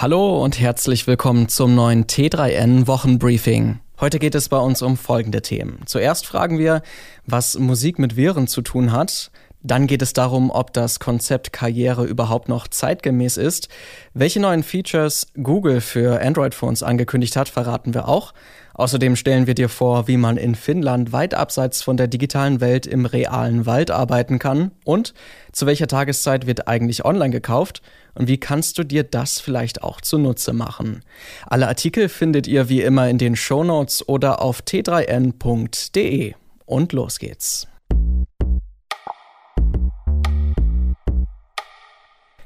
Hallo und herzlich willkommen zum neuen T3N Wochenbriefing. Heute geht es bei uns um folgende Themen. Zuerst fragen wir, was Musik mit Viren zu tun hat. Dann geht es darum, ob das Konzept Karriere überhaupt noch zeitgemäß ist. Welche neuen Features Google für Android-Phones angekündigt hat, verraten wir auch. Außerdem stellen wir dir vor, wie man in Finnland weit abseits von der digitalen Welt im realen Wald arbeiten kann und zu welcher Tageszeit wird eigentlich online gekauft und wie kannst du dir das vielleicht auch zunutze machen. Alle Artikel findet ihr wie immer in den Shownotes oder auf t3n.de. Und los geht's.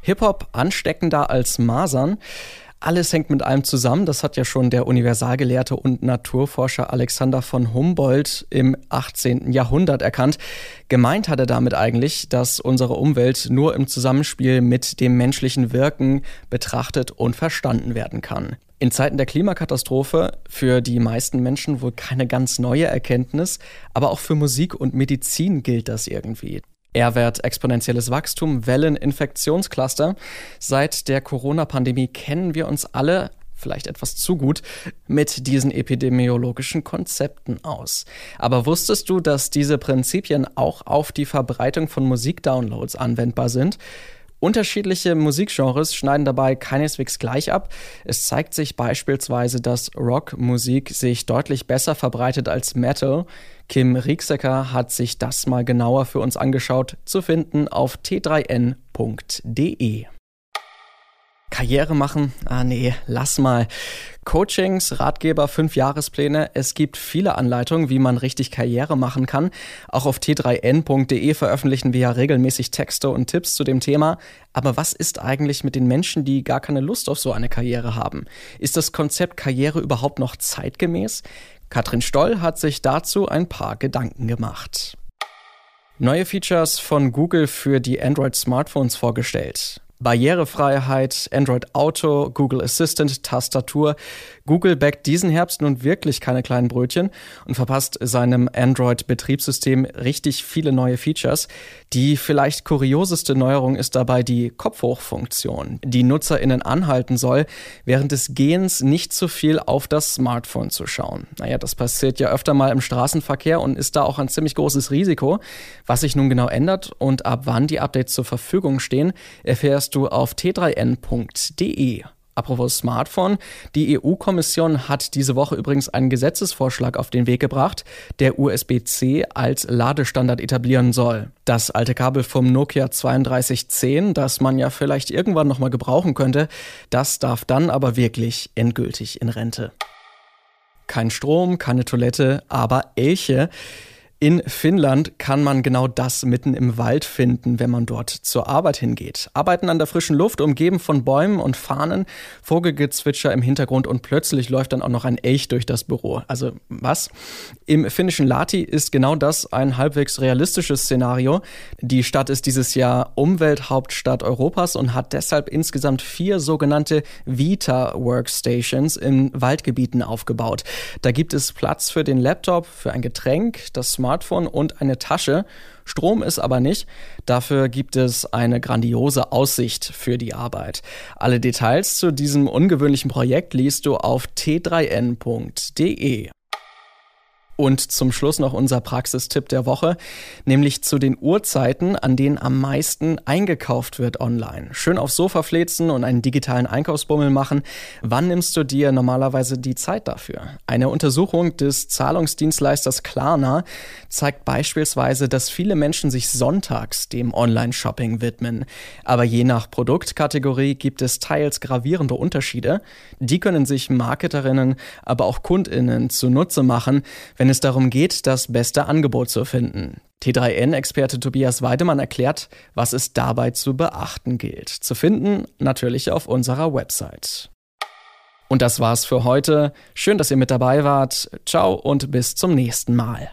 Hip-Hop ansteckender als Masern. Alles hängt mit allem zusammen. Das hat ja schon der Universalgelehrte und Naturforscher Alexander von Humboldt im 18. Jahrhundert erkannt. Gemeint hat er damit eigentlich, dass unsere Umwelt nur im Zusammenspiel mit dem menschlichen Wirken betrachtet und verstanden werden kann. In Zeiten der Klimakatastrophe für die meisten Menschen wohl keine ganz neue Erkenntnis, aber auch für Musik und Medizin gilt das irgendwie. R-Wert exponentielles Wachstum, Wellen, Infektionscluster. Seit der Corona-Pandemie kennen wir uns alle vielleicht etwas zu gut, mit diesen epidemiologischen Konzepten aus. Aber wusstest du, dass diese Prinzipien auch auf die Verbreitung von Musikdownloads anwendbar sind? Unterschiedliche Musikgenres schneiden dabei keineswegs gleich ab. Es zeigt sich beispielsweise, dass Rockmusik sich deutlich besser verbreitet als Metal. Kim Rieksecker hat sich das mal genauer für uns angeschaut, zu finden auf t3n.de. Karriere machen? Ah nee, lass mal. Coachings, Ratgeber, Fünf-Jahrespläne. Es gibt viele Anleitungen, wie man richtig Karriere machen kann. Auch auf t3n.de veröffentlichen wir ja regelmäßig Texte und Tipps zu dem Thema. Aber was ist eigentlich mit den Menschen, die gar keine Lust auf so eine Karriere haben? Ist das Konzept Karriere überhaupt noch zeitgemäß? Katrin Stoll hat sich dazu ein paar Gedanken gemacht. Neue Features von Google für die Android-Smartphones vorgestellt. Barrierefreiheit, Android Auto, Google Assistant, Tastatur. Google backt diesen Herbst nun wirklich keine kleinen Brötchen und verpasst seinem Android-Betriebssystem richtig viele neue Features. Die vielleicht kurioseste Neuerung ist dabei die Kopfhochfunktion, die NutzerInnen anhalten soll, während des Gehens nicht zu viel auf das Smartphone zu schauen. Naja, das passiert ja öfter mal im Straßenverkehr und ist da auch ein ziemlich großes Risiko. Was sich nun genau ändert und ab wann die Updates zur Verfügung stehen, erfährst du auf t3n.de. Apropos Smartphone, die EU-Kommission hat diese Woche übrigens einen Gesetzesvorschlag auf den Weg gebracht, der USB-C als Ladestandard etablieren soll. Das alte Kabel vom Nokia 3210, das man ja vielleicht irgendwann nochmal gebrauchen könnte, das darf dann aber wirklich endgültig in Rente. Kein Strom, keine Toilette, aber Elche. In Finnland kann man genau das mitten im Wald finden, wenn man dort zur Arbeit hingeht. Arbeiten an der frischen Luft, umgeben von Bäumen und Fahnen, Vogelgezwitscher im Hintergrund und plötzlich läuft dann auch noch ein Elch durch das Büro. Also was? Im finnischen Lati ist genau das ein halbwegs realistisches Szenario. Die Stadt ist dieses Jahr Umwelthauptstadt Europas und hat deshalb insgesamt vier sogenannte Vita-Workstations in Waldgebieten aufgebaut. Da gibt es Platz für den Laptop, für ein Getränk, das Smart Smartphone und eine Tasche. Strom ist aber nicht. Dafür gibt es eine grandiose Aussicht für die Arbeit. Alle Details zu diesem ungewöhnlichen Projekt liest du auf t3n.de. Und zum Schluss noch unser Praxistipp der Woche, nämlich zu den Uhrzeiten, an denen am meisten eingekauft wird online. Schön aufs Sofa flezen und einen digitalen Einkaufsbummel machen. Wann nimmst du dir normalerweise die Zeit dafür? Eine Untersuchung des Zahlungsdienstleisters Klarna zeigt beispielsweise, dass viele Menschen sich sonntags dem Online-Shopping widmen. Aber je nach Produktkategorie gibt es teils gravierende Unterschiede. Die können sich Marketerinnen, aber auch Kundinnen zunutze machen, wenn es darum geht, das beste Angebot zu finden. T3N-Experte Tobias Weidemann erklärt, was es dabei zu beachten gilt. Zu finden natürlich auf unserer Website. Und das war's für heute. Schön, dass ihr mit dabei wart. Ciao und bis zum nächsten Mal.